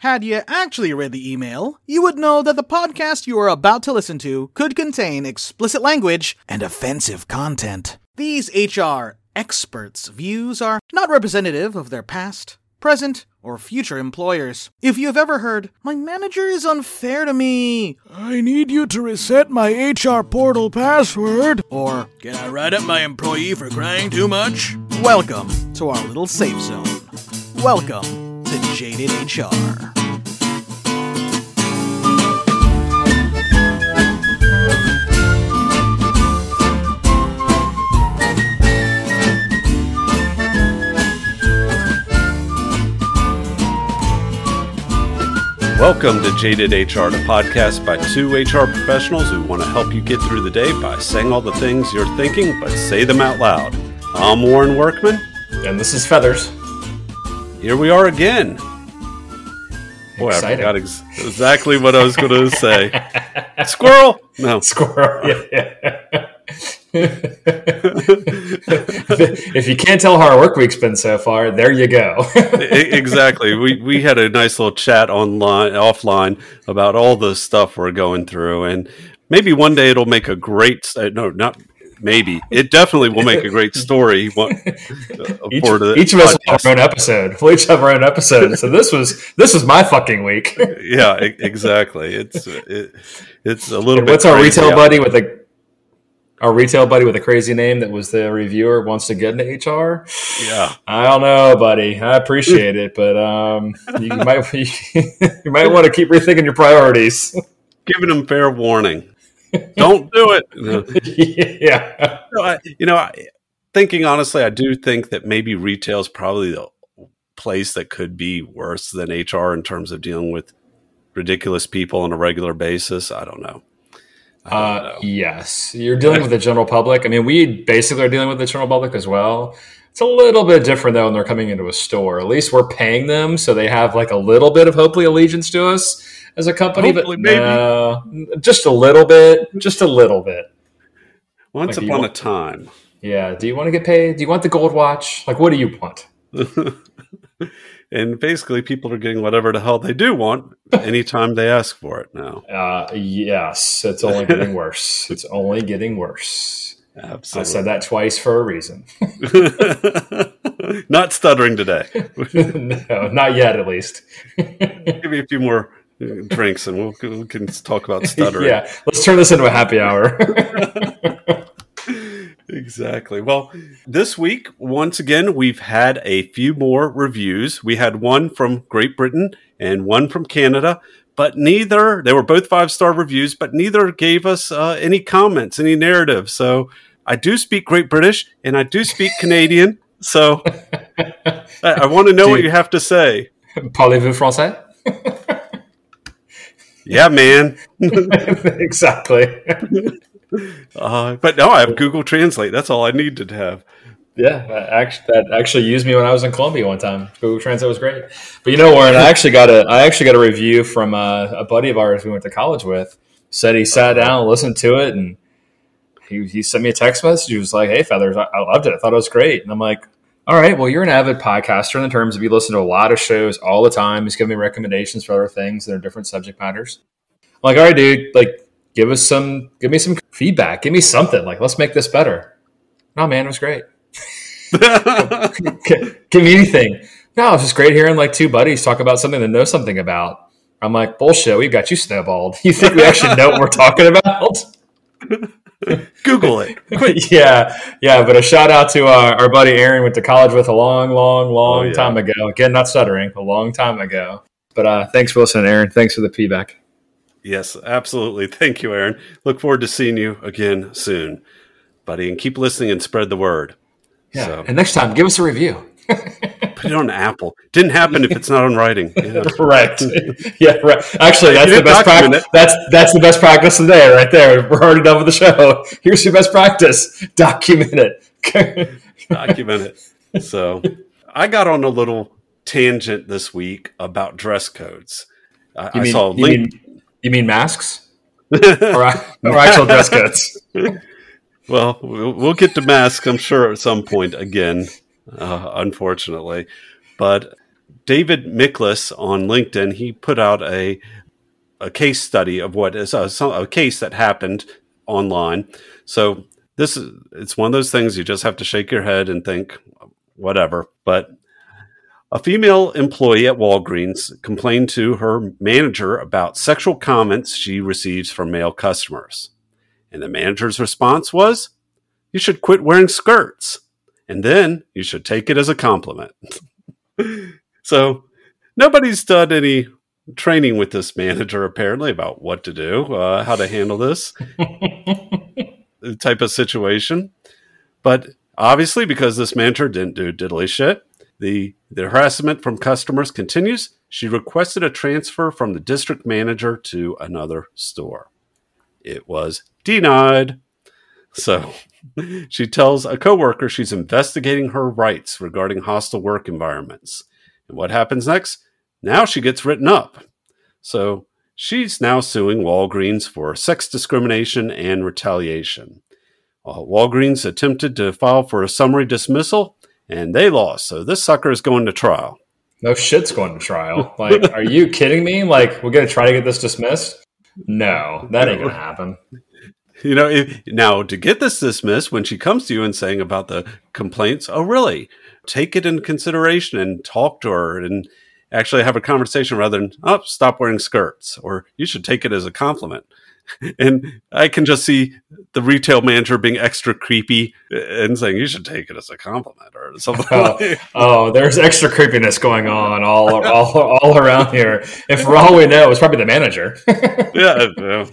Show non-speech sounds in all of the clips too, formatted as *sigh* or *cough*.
Had you actually read the email, you would know that the podcast you are about to listen to could contain explicit language and offensive content. These HR experts' views are not representative of their past, present, or future employers. If you have ever heard, my manager is unfair to me, I need you to reset my HR portal password. or Can I write up my employee for crying too much? welcome to our little safe zone. Welcome to Jaded HR. Welcome to Jaded HR, the podcast by two HR professionals who want to help you get through the day by saying all the things you're thinking, but say them out loud. I'm Warren Workman. And this is Feathers. Here we are again. Boy, Exciting. I forgot ex- exactly what I was going *laughs* to say. Squirrel? No. Squirrel. Yeah, yeah. *laughs* if you can't tell how our work week's been so far, there you go. Exactly. We we had a nice little chat online, offline about all the stuff we're going through, and maybe one day it'll make a great. Uh, no, not maybe. It definitely will make a great story. One, each, each of us will have our own episode. We'll each have our own episode. So this was this was my fucking week. *laughs* yeah, exactly. It's it, it's a little And bit. what's our retail out- buddy with a our retail buddy with a crazy name that was the reviewer wants to get into HR? Yeah, I don't know, buddy. I appreciate it, but um, you might *laughs* you might want to keep rethinking your priorities. giving them fair warning. Don't do it. *laughs* Yeah. No, I, you know, I, thinking honestly, I do think that maybe retail is probably the place that could be worse than HR in terms of dealing with ridiculous people on a regular basis. I don't know. I don't Uh, know. yes, you're dealing with the general public. I mean, we basically are dealing with the general public as well. It's a little bit different though when they're coming into a store. At least we're paying them, so they have like a little bit of hopefully allegiance to us as a company. Hopefully, but maybe. no, just a little bit, just a little bit. Once like, upon a time. Yeah. Do you want to get paid? Do you want the gold watch? Like, what do you want? *laughs* and basically, people are getting whatever the hell they do want anytime they ask for it now. *laughs* Uh, yes, it's only getting worse. It's only getting worse. Absolutely. I said that twice for a reason. *laughs* Not stuttering today. no, not yet, at least. Give me a few more *laughs* drinks and we'll, we can talk about *laughs* stuttering. yeah, let's turn this into a happy hour. *laughs* Exactly. Well, this week, once again, we've had a few more reviews. We had one from Great Britain and one from Canada, but neither, they were both five star reviews, but neither gave us uh, any comments, any narrative. So I do speak Great British and I do speak Canadian. So I, I want to know what you have to say. Parlez-vous français? Yeah, man. *laughs* *laughs* exactly. Uh, but no, I have Google Translate. That's all I need to have. Yeah, that actually, that actually used me when I was in Colombia one time. Google Translate was great. But you know, Warren, I actually got a I actually got a review from uh, a buddy of ours we went to college with. Said he sat down, and listened to it, and he, he sent me a text message. He was like, "Hey, feathers, I, I loved it. I thought it was great." And I'm like, "All right, well, you're an avid podcaster in the terms of you listen to a lot of shows all the time. He's giving me recommendations for other things that are different subject matters." I'm like, all right, dude, like, give us some, give me some feedback, give me something. Like, let's make this better. No, man, it was great. *laughs* *laughs* Give me anything. No, it's just great hearing like two buddies talk about something they know something about. I'm like, bullshit, we've got you snowballed. *laughs* You think we actually know what we're talking about? *laughs* Google it. *laughs* yeah, yeah. But a shout out to uh, our buddy Aaron went to college with a long, long, long Oh, yeah. time ago. Again, not stuttering, a long time ago. But uh, thanks, Wilson and Aaron. Thanks for the feedback. Yes, absolutely. Thank you, Aaron. Look forward to seeing you again soon, buddy. And keep listening and spread the word. Yeah. So And next time, give us a review. *laughs* put it on Apple. Didn't happen if it's not on writing. *laughs* Yeah. right. *laughs* yeah, right. Actually, that's the best practice. That's that's the best practice today, right there. We're already done with the show. *laughs* Here's your best practice. Document it. Document it. So I got on a little tangent this week about dress codes. I, You I saw a you link. mean you mean masks or, or actual dress codes? Well, we'll we'll get to masks, I'm sure, at some point again, uh, unfortunately. But David Miklas on LinkedIn, he put out a a case study of what is a, a case that happened online. So this is it's one of those things you just have to shake your head and think whatever. But a female employee at Walgreens complained to her manager about sexual comments she receives from male customers. And the manager's response was, You should quit wearing skirts. And then you should take it as a compliment. *laughs* so nobody's done any training with this manager apparently about what to do, uh, how to handle this *laughs* type of situation. But obviously, because this manager didn't do diddly shit, the, the harassment from customers continues. She requested a transfer from the district manager to another store. It was denied. So she tells a coworker she's investigating her rights regarding hostile work environments. And what happens next? Now she gets written up. So she's now suing Walgreens for sex discrimination and retaliation. Uh, Walgreens attempted to file for a summary dismissal and they lost. So this sucker is going to trial. No shit's going to trial. Like, are you kidding me? Like, we're going to try to get this dismissed? No, that ain't going to happen. You know, if, now to get this dismissed, when she comes to you and saying about the complaints, oh, really? Take it in consideration and talk to her and actually have a conversation rather than, oh, stop wearing skirts, or you should take it as a compliment. *laughs* and I can just see the retail manager being extra creepy and saying you should take it as a compliment or something. *laughs* Oh, like. oh there's extra creepiness going on all, all all around here. And for all we know, it's probably the manager. *laughs* yeah,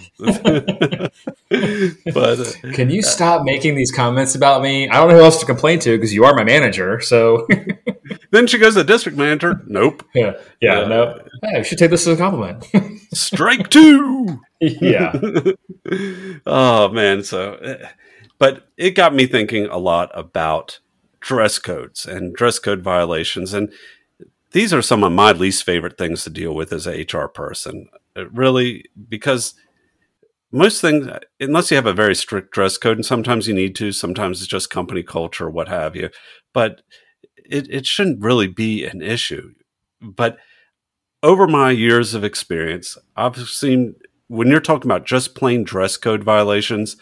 but uh, can you stop making these comments about me? I don't know who else to complain to because you are my manager. So then she goes to the district manager. Nope. Yeah, yeah, uh, no. Hey, you should take this as a compliment. Strike two. yeah. *laughs* oh man, so eh, but it got me thinking a lot about dress codes and dress code violations and these are some of my least favorite things to deal with as a HR person. It really because most things unless you have a very strict dress code and sometimes you need to, sometimes it's just company culture what have you, but it, it shouldn't really be an issue. But over my years of experience, I've seen when you're talking about just plain dress code violations,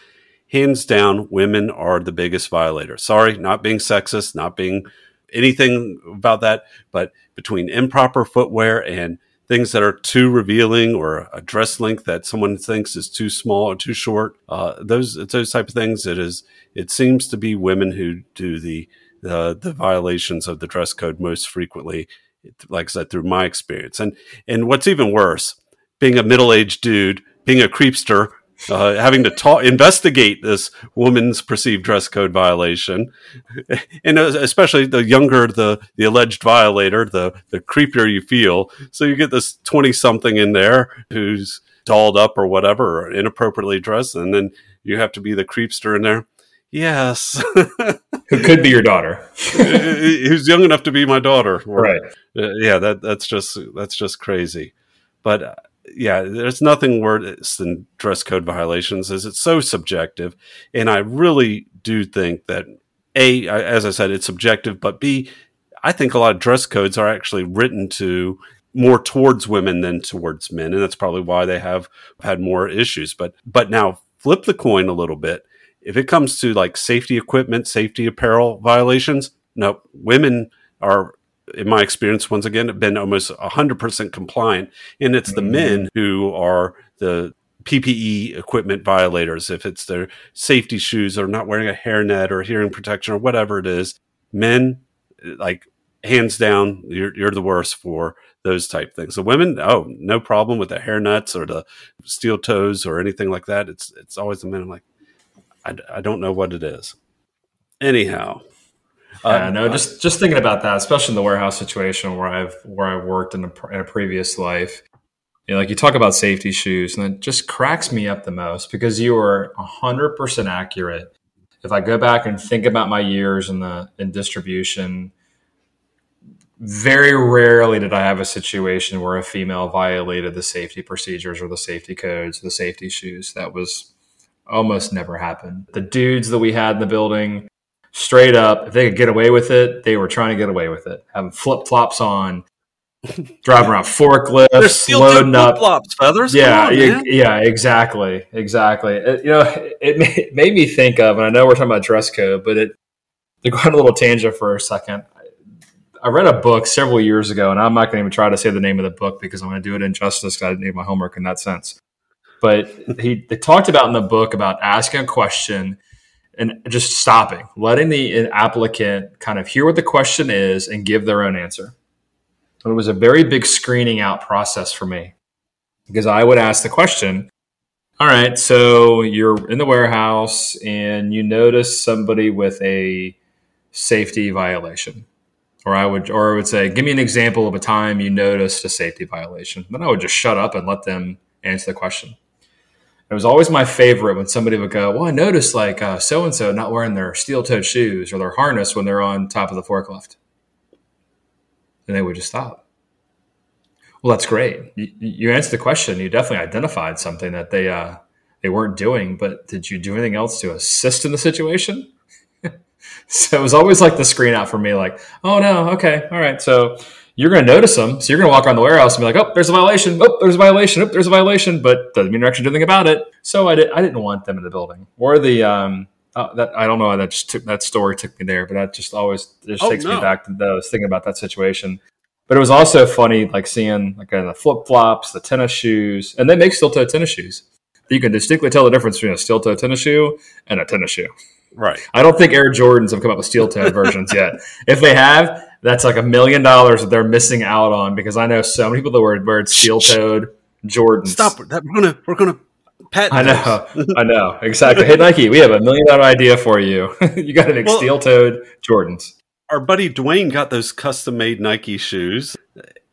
hands down, women are the biggest violators. Sorry, not being sexist, not being anything about that, but between improper footwear and things that are too revealing or a dress length that someone thinks is too small or too short, uh, those those type of things. It is. It seems to be women who do the, the violations of the dress code most frequently. Like I said, through my experience, and and what's even worse, being a middle aged dude, being a creepster, uh, having to talk, investigate this woman's perceived dress code violation, *laughs* and especially the younger the the alleged violator, the the creepier you feel. So you get this twenty something in there who's dolled up or whatever, or inappropriately dressed, and then you have to be the creepster in there. Yes, *laughs* who could be your daughter, who's young enough to be my daughter. Right? Uh, yeah, that that's just that's just crazy. But yeah, there's nothing worse than dress code violations is it's so subjective. And I really do think that A, as I said, it's subjective, but B, I think a lot of dress codes are actually written to more towards women than towards men. And that's probably why they have had more issues. But but now flip the coin a little bit. If it comes to like safety equipment, safety apparel violations, no, women are in my experience, once again, been almost 100% compliant. And it's the mm-hmm. men who are the PPE equipment violators. If it's their safety shoes or not wearing a hairnet or hearing protection or whatever it is, men, like hands down, you're, you're the worst for those type things. The women, oh, no problem with the hair nuts or the steel toes or anything like that. It's it's always the men. I'm like, I, I don't know what it is. Anyhow, uh, yeah, no, just just thinking about that, especially in the warehouse situation where I've where I worked in a, in a previous life. You know, like you talk about safety shoes, and it just cracks me up the most because you are hundred percent accurate. If I go back and think about my years in the in distribution, very rarely did I have a situation where a female violated the safety procedures or the safety codes, the safety shoes. That was almost never happened. The dudes that we had in the building straight up, if they could get away with it, they were trying to get away with it. Having flip flops on, *laughs* driving around forklifts, They're loading up. flops, feathers. Yeah, on, yeah, yeah, exactly, exactly. It, you know, *laughs* it, it made me think of, and I know we're talking about dress code, but it to go on a little tangent for a second. I read a book several years ago, and I'm not going to even try to say the name of the book because I'm going to do it injustice. 'cause I didn't do my homework in that sense. But he they talked about in the book about asking a question and just stopping, letting the applicant kind of hear what the question is and give their own answer. And it was a very big screening out process for me because I would ask the question, all right, so you're in the warehouse and you notice somebody with a safety violation. Or I would or I would say, give me an example of a time you noticed a safety violation. Then I would just shut up and let them answer the question. It was always my favorite when somebody would go, Well, I noticed like so and so not wearing their steel toed shoes or their harness when they're on top of the forklift. And they would just stop. Well, that's great. You, you answered the question. You definitely identified something that they uh, they weren't doing, but did you do anything else to assist in the situation? *laughs* so it was always like the screen out for me, like, oh no, okay, all right. So you're going to notice them. So you're going to walk around the warehouse and be like, oh, there's a violation. Oh, there's a violation. Oh, there's a violation. But doesn't mean you're actually doing anything about it. So I, did, I didn't want them in the building. Or the, um, uh, that I don't know why that just took that story took me there, but that just always just Oh, takes me back to those thinking about that situation. But it was also funny, like seeing like uh, the flip flops, the tennis shoes, and they make steel toe tennis shoes. You can distinctly tell the difference between a steel toe tennis shoe and a tennis shoe. Right. I don't think Air Jordans have come up with steel toed versions yet. *laughs* If they have, that's like a million dollars that they're missing out on because I know so many people that wear, wear steel toed Jordans. Stop. That, we're gonna we're gonna patent. I know, *laughs* I know exactly. Hey Nike, we have a million dollar idea for you. *laughs* you got to make Well- steel toed Jordans. Our buddy Dwayne got those custom made Nike shoes.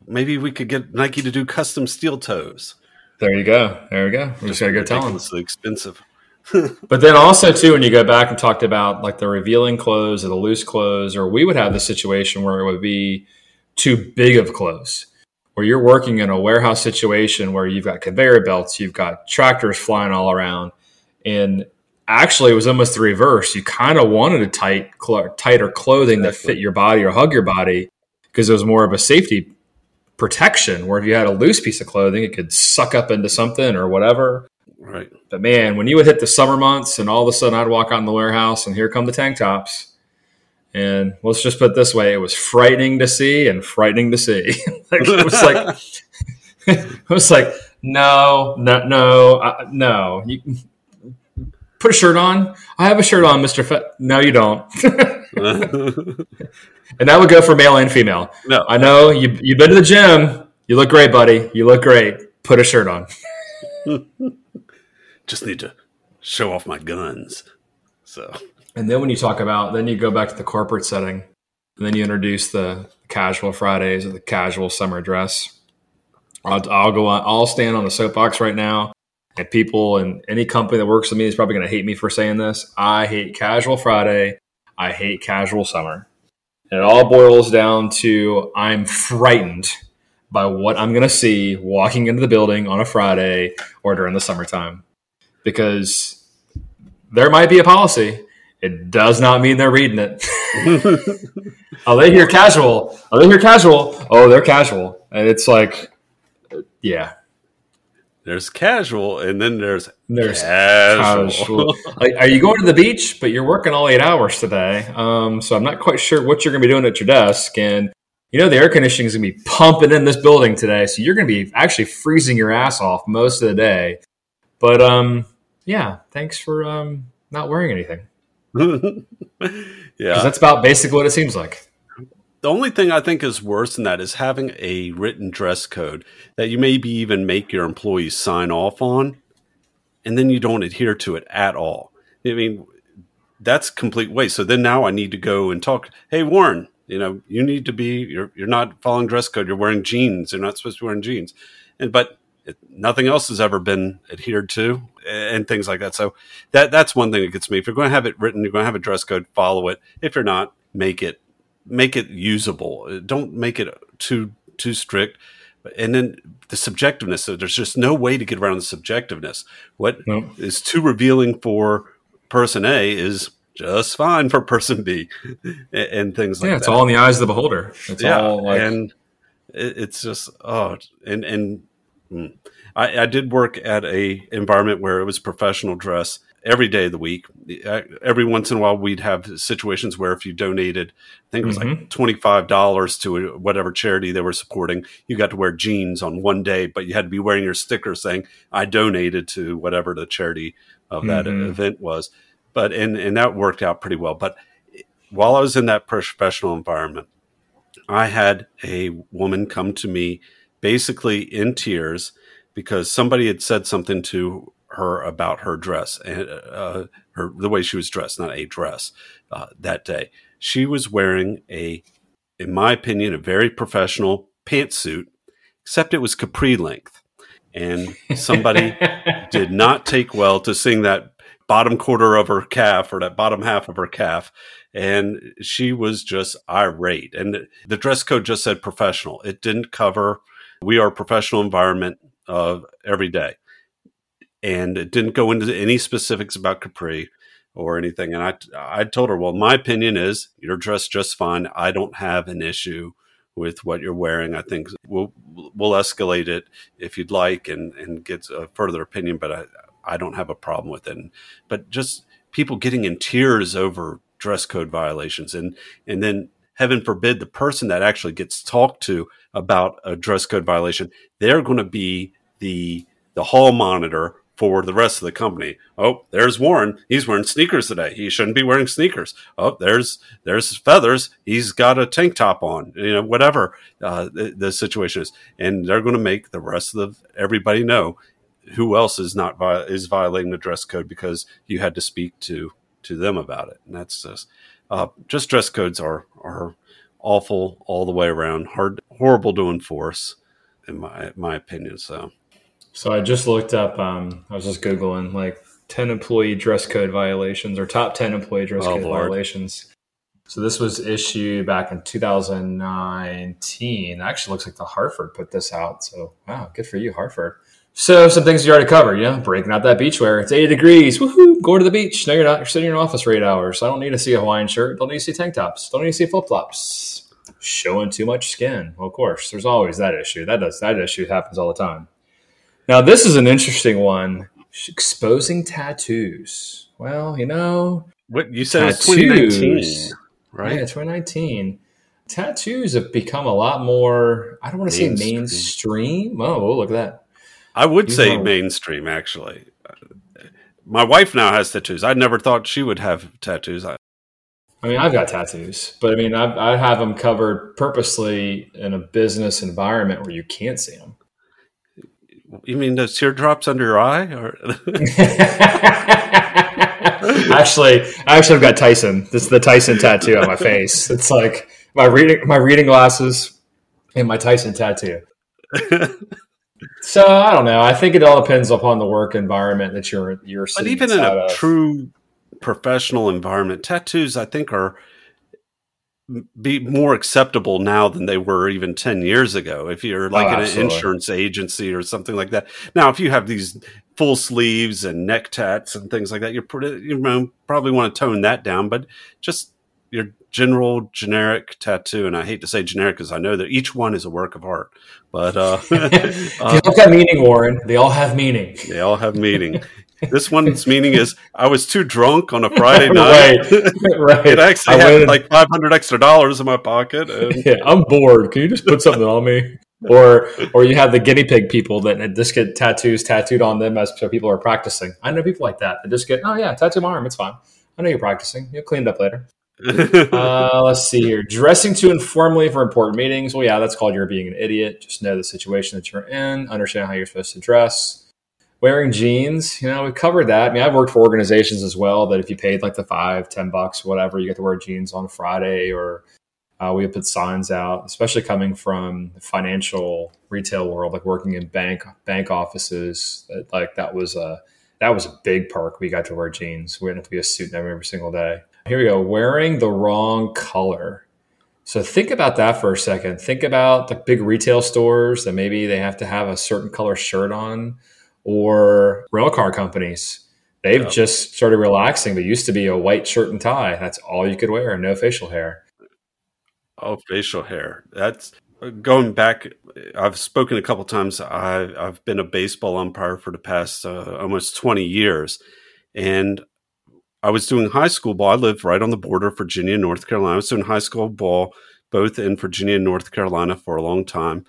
Maybe we could get Nike to do custom steel toes. There you go. There we go. We just got to go tell them. Ridiculously expensive. *laughs* But then also too, when you go back and talked about like the revealing clothes or the loose clothes, or we would have the situation where it would be too big of clothes, where you're working in a warehouse situation where you've got conveyor belts, you've got tractors flying all around, and actually it was almost the reverse. You kind of wanted a tight, cl- tighter clothing that fit your body or hug your body because it was more of a safety protection. Where if you had a loose piece of clothing, it could suck up into something or whatever. Right. But man, when you would hit the summer months and all of a sudden I'd walk out in the warehouse and here come the tank tops. And let's just put it this way, it was frightening to see and frightening to see. *laughs* like, it was like *laughs* it was like, no, no, no, uh, no. You put a shirt on. I have a shirt on, Mister. Fe- no, you don't. *laughs* and that would go for male and female. no. I know you. You've been to the gym. You look great, buddy. You look great. Put a shirt on. Just need to show off my guns. So And then when you talk about, then you go back to the corporate setting, and then you introduce the casual Fridays or the casual summer dress. I'll, I'll go on, I'll stand on the soapbox right now, and people and any company that works with me is probably going to hate me for saying this. I hate casual Friday. I hate casual summer. And it all boils down to I'm frightened by what I'm going to see walking into the building on a Friday or during the summertime because there might be a policy. It does not mean they're reading it. *laughs* oh, they hear casual. Oh, they hear casual. Oh, they're casual. And it's like, yeah, there's casual, and then there's there's casual. casual. like, are you going to the beach? But you're working all eight hours today. Um, so I'm not quite sure what you're going to be doing at your desk. And you know the air conditioning is going to be pumping in this building today, so you're going to be actually freezing your ass off most of the day. But um, yeah, thanks for um, not wearing anything. *laughs* Yeah. that's about basically what it seems like. The only thing I think is worse than that is having a written dress code that you maybe even make your employees sign off on, and then you don't adhere to it at all. I mean, that's complete waste. So then now I need to go and talk. Hey, Warren, you know, you need to be. You're you're not following dress code. You're wearing jeans. You're not supposed to be wearing jeans, and but it, nothing else has ever been adhered to, and things like that. So that that's one thing that gets me. If you're going to have it written, you're going to have a dress code. Follow it. If you're not, make it make it usable. Don't make it too too strict. And then the subjectiveness. So there's just no way to get around the subjectiveness. What is Nope. too revealing for person A is just fine for person B, *laughs* and, things like yeah, that. it's all in the eyes of the beholder. It's yeah, all like and it's just oh, and and mm. I, I did work at a environment where it was professional dress every day of the week. Every once in a while, we'd have situations where if you donated, I think it was Mhm. like twenty five dollars to whatever charity they were supporting, you got to wear jeans on one day, but you had to be wearing your sticker saying "I donated to whatever the charity of that Mhm. event was." But and and that worked out pretty well. But while I was in that professional environment, I had a woman come to me basically in tears because somebody had said something to her about her dress and uh, her the way she was dressed, not a dress uh, that day. She was wearing a, in my opinion, a very professional pantsuit, except it was capri length, and somebody *laughs* did not take well to seeing that bottom quarter of her calf or that bottom half of her calf. And she was just irate. And the dress code just said professional. It didn't cover, we are a professional environment uh, every day. And it didn't go into any specifics about Capri or anything. And I, I told her, well, my opinion is you're dressed just fine. I don't have an issue with what you're wearing. I think we'll, we'll escalate it if you'd like and, and get a further opinion, but I, I don't have a problem with it. But just people getting in tears over dress code violations and, and then heaven forbid the person that actually gets talked to about a dress code violation, they're going to be the, the hall monitor for the rest of the company. Oh, there's Warren. He's wearing sneakers today. He shouldn't be wearing sneakers. Oh, there's there's feathers. He's got a tank top on. You know, whatever uh, the, the situation is, and they're going to make the rest of the, everybody know who else is not is violating the dress code because you had to speak to to them about it. And that's just uh, just dress codes are are awful all the way around. Hard, horrible to enforce, in my my opinion. So. So I just looked up. Um, I was just googling like ten employee dress code violations or top ten employee dress Oh, code Lord. violations. So this was issued back in 2019. Actually, looks like the Hartford put this out. So wow, good for you, Hartford. So some things you already covered. You know, breaking out that beach wear. It's 80 degrees. Woohoo! Go to the beach. No, you're not. You're sitting in your office for eight hours. I don't need to see a Hawaiian shirt. Don't need to see tank tops. Don't need to see flip flops. Showing too much skin. Well, of course, there's always that issue. That does that issue happens all the time. Now, this is an interesting one. Exposing tattoos. Well, you know, What you said Tattoos. 2019, right? yeah, 2019. Tattoos have become a lot more, I don't want to say mainstream. Oh, look at that. I would These say are- mainstream, actually. My wife now has tattoos. I never thought she would have tattoos. I, I mean, I've got tattoos, but I mean, I, I have them covered purposely in a business environment where you can't see them. you mean those teardrops under your eye? Or *laughs* actually, I actually have got Tyson. This is the Tyson tattoo on my face. *laughs* It's like my reading my reading glasses and my Tyson tattoo. *laughs* So I don't know. I think it all depends upon the work environment that you're you're but even in a of. true professional environment, tattoos I think are be more acceptable now than they were even 10 years ago if you're oh, like Oh, in an insurance agency or something like that now if you have these full sleeves and neck tats and things like that you're pretty you know probably want to tone that down but just your general generic tattoo and i hate to say generic because i know that each one is a work of art but uh, *laughs* they *laughs* all got meaning, Warren. They all have meaning. they all have meaning this one's meaning is i was too drunk on a *laughs* friday night right, right. it actually I had went- like 500 extra dollars in my pocket and yeah, I'm bored. Can you just put something on me? Or, or you have the guinea pig people that just get tattoos tattooed on them as so people are practicing. I know people like that. They just get, oh yeah, tattoo my arm. It's fine. I know you're practicing. You'll clean it up later. Uh, let's see here. Dressing too informally for important meetings. Well, yeah, that's called you're being an idiot. Just know the situation that you're in. Understand how you're supposed to dress. Wearing jeans, you know, we covered that. I mean, I've worked for organizations as well that if you paid like the five, ten bucks, whatever, you get to wear jeans on Friday, or uh, we put signs out, especially coming from the financial retail world, like working in bank bank offices. Like that was a that was a big perk. We got to wear jeans. We didn't have to be a suit every single day. Here we go. Wearing the wrong color. So think about that for a second. Think about the big retail stores that maybe they have to have a certain color shirt on, or rental car companies. They've Yeah. just started relaxing. There used to be a white shirt and tie. That's all you could wear, no facial hair. oh facial hair that's going back, I've spoken a couple times. I, I've been a baseball umpire for the past uh, almost 20 years. And I was doing high school ball. I lived right on the border of Virginia and North Carolina. I was doing high school ball both in Virginia and North Carolina for a long time.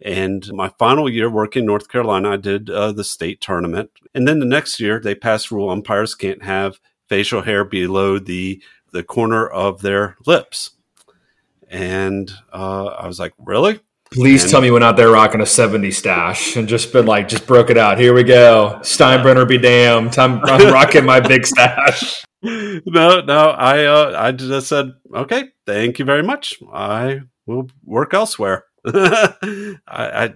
And my final year working in North Carolina, I did uh, the state tournament. And then the next year, they passed rule umpires can't have facial hair below the the corner of their lips. And uh, I was like, really? Please And- tell me you went out there rocking a 70 stash and just been like, just broke it out. Here we go. Steinbrenner be damned. I'm, I'm *laughs* rocking my big stash. no, no. I uh, I just said, okay, thank you very much. I will work elsewhere. *laughs* I, I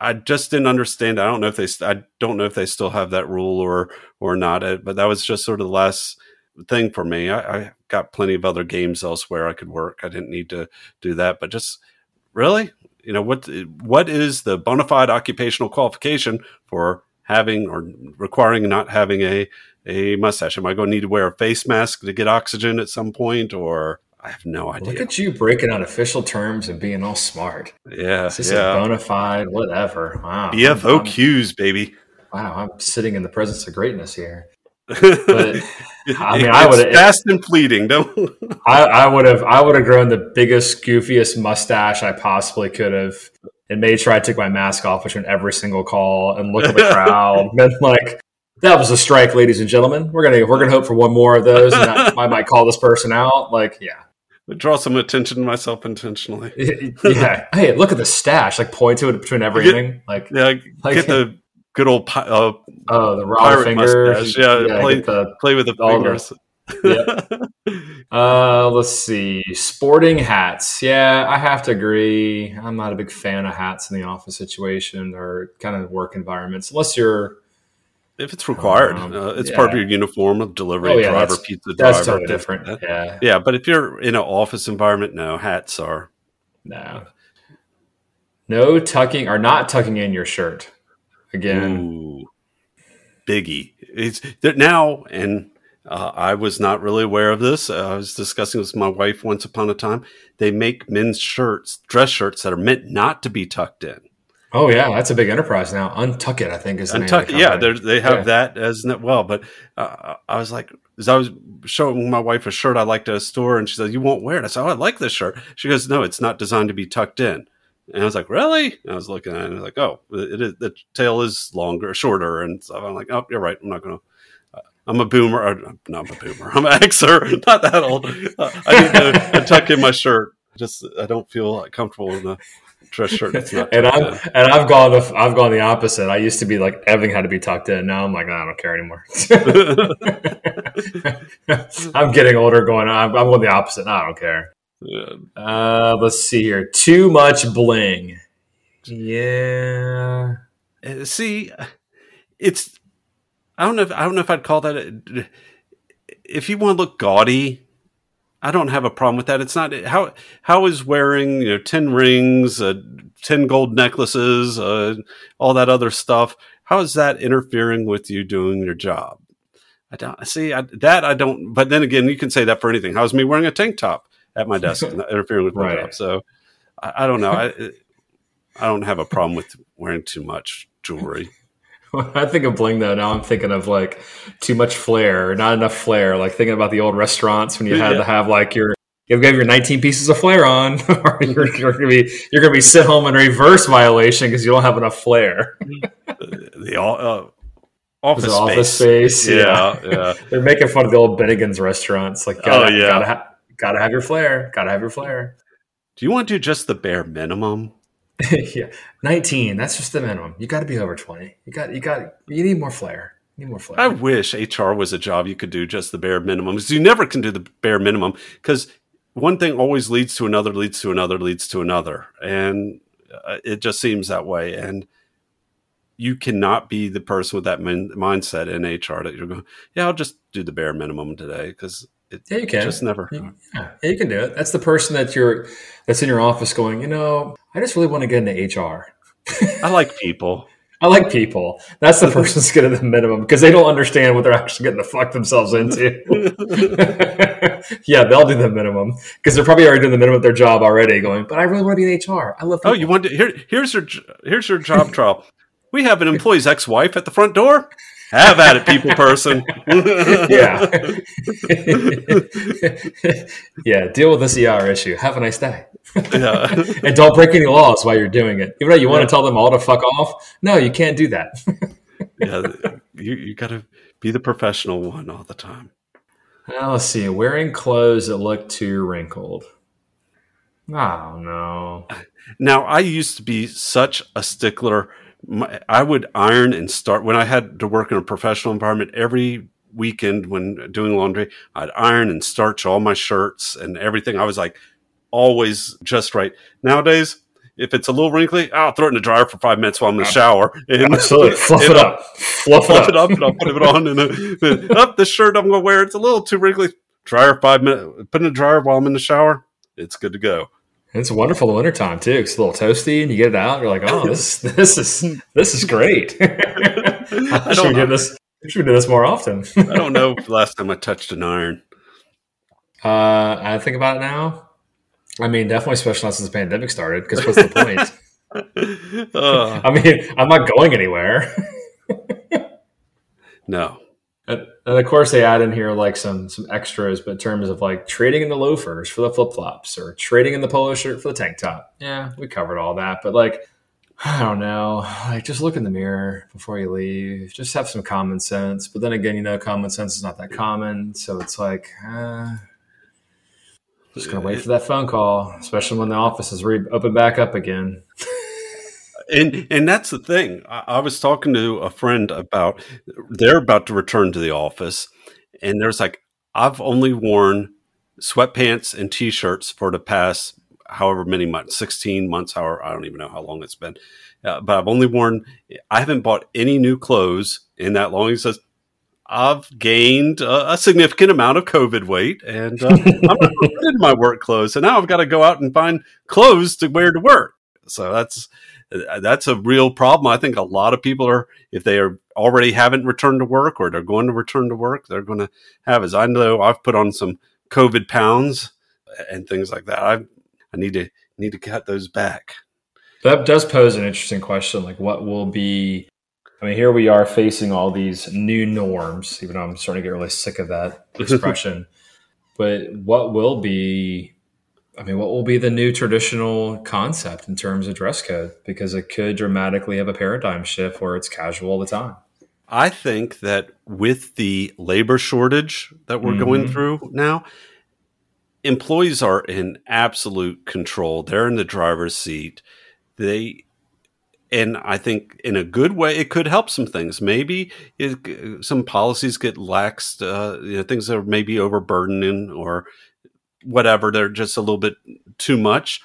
I just didn't understand. I don't know if they I don't know if they still have that rule or or not. Uh, But that was just sort of the last thing for me. I, I got plenty of other games elsewhere I could work. I didn't need to do that. But just really, you know, what what is the bona fide occupational qualification for having or requiring not having a a mustache? Am I going to need to wear a face mask to get oxygen at some point, or I have no idea. Look at you breaking out official terms and being all smart. yeah, Is this a yeah. bona fide, whatever? Wow. I'm- BFOQs, baby. wow, I'm sitting in the presence of greatness here. But *laughs* I mean, I would've- fast and fleeting. Don't. *laughs* I, I would have I would have grown the biggest, goofiest mustache I possibly could have and made sure I took my mask off between every single call and look at the *laughs* crowd. and like, that was a strike, ladies and gentlemen. We're gonna we're gonna hope for one more of those, and I, I might call this person out. Like, yeah, draw some attention to myself intentionally. yeah. Hey, look at the stash. Like, point to it between everything. Like, Yeah, Like- get the good old pi- uh, oh, the raw Pirate fingers. mustache, yeah, play- the play with the All the- fingers. *laughs* Uh, let's see. Sporting hats. Yeah, I have to agree. I'm not a big fan of hats in the office situation or kind of work environments, unless you're. if it's required, uh, it's part of your uniform of delivery Oh, yeah, driver, that's- pizza That's driver. totally things different. that. Yeah. Yeah, but if you're in an office environment, no hats are. No. No tucking or not tucking in your shirt. Again. Ooh, biggie. It's that now, and uh, I was not really aware of this. Uh, I was discussing this with my wife once upon a time. They make men's shirts, dress shirts that are meant not to be tucked in. Oh yeah, that's a big enterprise now. UNTUCKit, I think is the name of Untuck, the yeah, they're- have Yeah. that as well. But uh, I was like, as I was showing my wife a shirt I liked at a store, and she said, "You won't wear it." I said, "Oh, I like this shirt." She goes, "No, it's not designed to be tucked in." And I was like, "Really?" And I was looking at it, and I was like, "Oh, it is, the tail is longer, shorter." And so I'm like, "Oh, you're right. I'm not going to." I'm a boomer. Or, not a boomer. I'm an Xer. *laughs* Not that old. Uh, I need to tuck in my shirt. Just I don't feel comfortable in a dress shirt. And I'm in. and I've gone the I've gone the opposite. I used to be like everything had to be tucked in. Now I'm like "Nah, I don't care anymore. *laughs* *laughs* I'm getting older. Going I'm, I'm going the opposite. Nah, I don't care. Yeah. Uh, let's see here. Too much bling. Yeah. Uh, see it's i don't know if i don't know if i'd call that a, if you want to look gaudy i don't have a problem with that it's not how how is wearing you know 10 rings uh, 10 gold necklaces uh, all that other stuff how is that interfering with you doing your job i don't see I, that i don't but then again you can say that for anything how's me wearing a tank top at my desk not *laughs* interfering with my Right. job so i, I don't know I, I don't have a problem with wearing too much jewelry *laughs* When I think of bling though, now I'm thinking of like too much flair, not enough flair. Like thinking about the old restaurants when you had Yeah. to have like your you have your 19 pieces of flair on, *laughs* or you're, you're gonna be you're gonna be sent home in reverse violation because you don't have enough flair. the uh, Was office, it space. office space? Yeah, yeah. They're making fun of the old Bennigan's restaurants. Like, gotta, Oh, yeah. gotta, ha- gotta have your flair. Gotta have your flair. Do you want to do just the bare minimum? *laughs* yeah, 19. That's just the minimum. You got to be over 20. You got, you got, you need more flair. You need more flair. I wish HR was a job you could do just the bare minimum because you never can do the bare minimum because one thing always leads to another, leads to another, leads to another, and uh, it just seems that way. And you cannot be the person with that min- mindset in HR that you're going, yeah, I'll just do the bare minimum today because it yeah, you can. just never. You- yeah, you can do it. That's the person that you're, that's in your office going, you know, I just really want to get into HR. I like people. *laughs* I like people. That's the *laughs* person that's getting the minimum because they don't understand what they're actually getting to fuck themselves into. *laughs* yeah, they'll do the minimum because they're probably already doing the minimum of their job already. Going, but I really want to be in HR. I love. That. Oh, you want to here? Here's your here's your job trial. We have an employee's ex-wife at the front door. Have at it, people person. *laughs* yeah. *laughs* yeah, deal with this ER issue. Have a nice day. yeah. *laughs* and don't break any laws while you're doing it. Even though you want to tell them all to fuck off, no, you can't do that. yeah. You you got to be the professional one all the time. Now, let's see. Wearing clothes that look too wrinkled. Oh, no. Now, I used to be such a stickler. My, I would iron and start when I had to work in a professional environment every weekend when doing laundry. I'd iron and starch all my shirts and everything. I was like always just right. Nowadays, if it's a little wrinkly, I'll throw it in the dryer for five minutes while I'm in the shower. And, Absolutely. *laughs* Fluff and it up. Fluff, Fluff it up and I'll put it on. And uh, up the shirt I'm going to wear. It's a little too wrinkly. Dryer five minutes. Put in the dryer while I'm in the shower. It's good to go. It's wonderful in the wintertime too. It's a little toasty, and you get it out. You're like, "Oh, this *laughs* this is this is great." *laughs* I should we do this. Should do this more often? I don't know the last time I touched an iron. uh, I think about it now. I mean, definitely, especially not since the pandemic started. Because what's the point? *laughs* Uh, I mean, I'm not going anywhere. no. And, and of course, they add in here like some some extras, but in terms of like trading in the loafers for the flip flops or trading in the polo shirt for the tank top. Yeah, we covered all that. But like, I don't know. Like, just look in the mirror before you leave. Just have some common sense. But then again, you know, common sense is not that common. So it's like, uh, just gonna wait for that phone call, especially when the office is re- open back up again. *laughs* And and that's the thing. I, I was talking to a friend about they're about to return to the office, and there's like I've only worn sweatpants and t-shirts for the past however many months, sixteen months, however I don't even know how long it's been. Uh, but I've only worn. I haven't bought any new clothes in that long. He says. I've gained a, a significant amount of COVID weight, and uh, *laughs* I'm not in my work clothes, and now I've got to go out and find clothes to wear to work. So that's Uh, that's a real problem. I think a lot of people are, if they are already haven't returned to work or they're going to return to work, they're going to have. As I know, I've put on some COVID pounds and things like that. I I need to need to cut those back. That does pose an interesting question. Like, what will be? I mean, here we are facing all these new norms, even though I'm starting to get really sick of that *laughs* expression. but what will be? I mean, what will be the new traditional concept in terms of dress code? Because it could dramatically have a paradigm shift where it's casual all the time. I think that with the labor shortage that we're going Mhm. through now, employees are in absolute control. They're in the driver's seat. They, and I think in a good way, it could help some things. Maybe it, some policies get laxed, uh, you know, things that are maybe overburdening or whatever. They're just a little bit too much.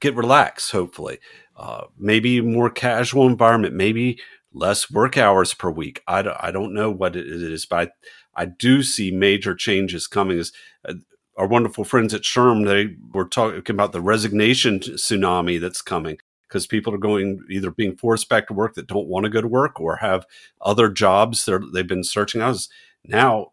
Get relaxed, hopefully. Uh, maybe more casual environment, maybe less work hours per week. I don't, I don't know what it is, but I, I do see major changes coming. As uh, our wonderful friends at SHRM, they were talking about the resignation tsunami that's coming because people are going either being forced back to work that don't want to go to work or have other jobs they're, they've been searching out. Now,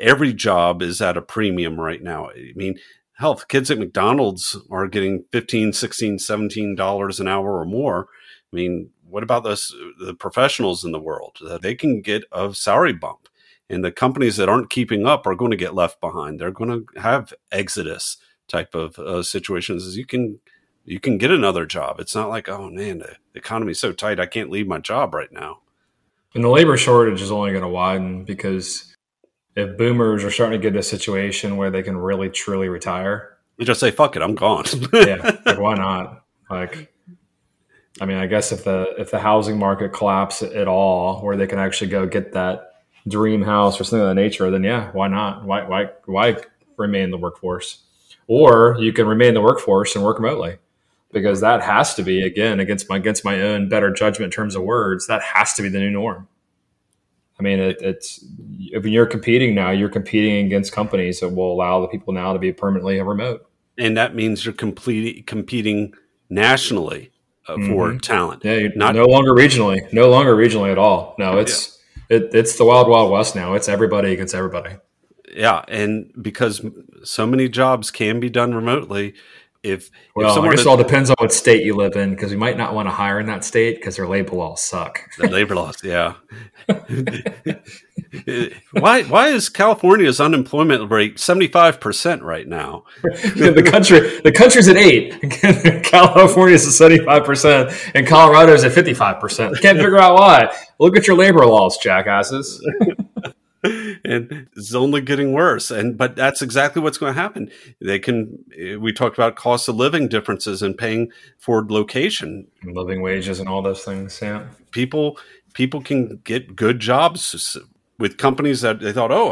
every job is at a premium right now. I mean, health kids at McDonald's are getting 15, 16, 17 dollars an hour or more. I mean, what about those the professionals in the world? They can get a salary bump. And the companies that aren't keeping up are going to get left behind. They're going to have exodus type of uh, situations. You can you can get another job. It's not like, oh man, the economy's so tight, I can't leave my job right now. And the labor shortage is only going to widen because if boomers are starting to get to a situation where they can really truly retire, You just say, fuck it, I'm gone. *laughs* yeah, *laughs* like why not? Like, I mean, I guess if the if the housing market collapses at all, where they can actually go get that dream house or something of that nature, then yeah, why not? Why why why remain in the workforce? Or you can remain in the workforce and work remotely, because that has to be again against my against my own better judgment in terms of words. That has to be the new norm. I mean, it, it's if you're competing now, you're competing against companies that will allow the people now to be permanently remote. and that means you're complete, competing nationally uh, for talent. Mm-hmm. Yeah, you're Not- no longer regionally, no longer regionally at all. No, it's it, it's the wild wild west now. It's everybody against everybody. Yeah, and because so many jobs can be done remotely, if if Well, I someone guess it all depends on what state you live in because we might not want to hire in that state because their labor laws suck. the labor laws, yeah. *laughs* why why is California's unemployment rate seventy five percent right now? *laughs* the country, the country's at eight. *laughs* California's at seventy five percent, and Colorado's at fifty five percent. Can't figure out why. Look at your labor laws, jackasses. And it's only getting worse and but that's exactly what's going to happen they can eh, we talked about cost of living differences and paying for location Living wages and all those things. Yeah. people people can get good jobs with companies that they thought oh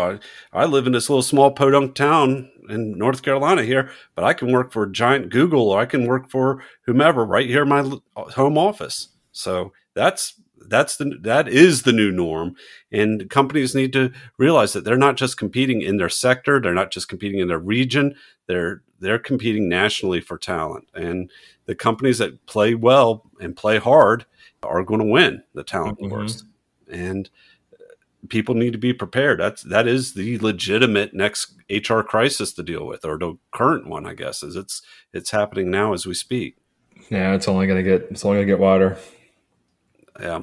i, I live in this little small podunk town in north carolina here but i can work for giant google or i can work for whomever right here in my home office so that's that's the that is the new norm. And companies need to realize that they're not just competing in their sector they're not just competing in their region they're they're competing nationally for talent. And the companies that play well and play hard are going to win the talent Mhm. wars. And people need to be prepared. That's that is the legitimate next hr crisis to deal with or the current one i guess is it's it's happening now as we speak. Yeah, it's only gonna get it's only gonna get wider. Yeah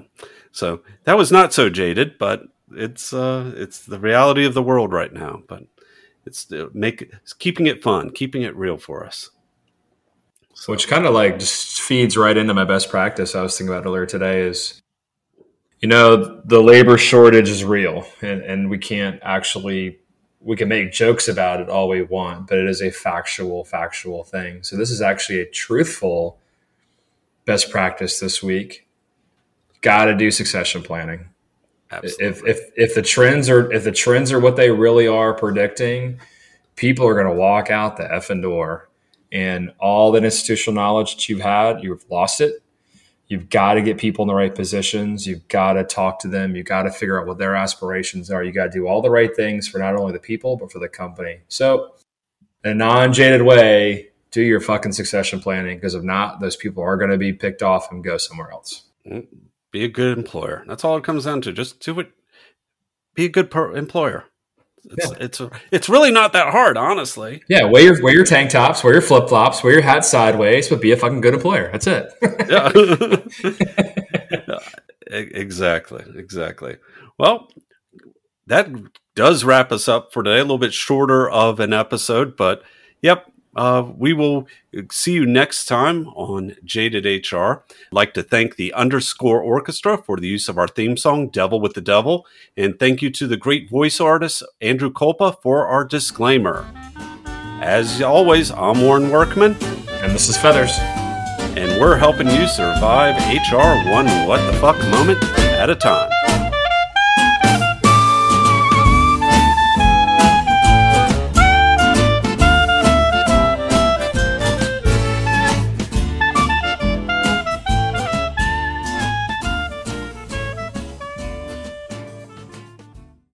so that was not so jaded but it's uh it's the reality of the world right now but it's uh, make it's keeping it fun keeping it real for us So. Which kind of like just feeds right into my best practice I was thinking about earlier today is you know, the labor shortage is real and, and we can't actually we can make jokes about it all we want, but it is a factual, factual thing. So this is actually a truthful best practice this week. Gotta do succession planning. absolutely if if if the trends are if the trends are what they really are predicting, people are going to walk out the effing door, and all that institutional knowledge that you've had, you've lost it. You've got to get people in the right positions. You've got to talk to them. You've got to figure out what their aspirations are. You got to do all the right things for not only the people but for the company. So, in a non-jaded way, do your fucking succession planning because if not, those people are going to be picked off and go somewhere else. Mm. Be a good employer that's all it comes down to just do it be a good per- employer it's it's it's really not that hard honestly Yeah, wear your wear your tank tops, wear your flip flops, wear your hat sideways, but be a fucking good employer. That's it. *laughs* yeah. *laughs* Exactly. Exactly. Well, that does wrap us up for today. A little bit shorter of an episode, but yep. Uh, we will see you next time on Jaded HR. I'd like to thank the Underscore Orkestra for the use of our theme song, Devil with the Devil. And thank you to the great voice artist, Andrew Kolpa, for our disclaimer. As always, I'm Warren Workman and this is Feathers. and we're helping you survive HR one what the fuck moment at a time.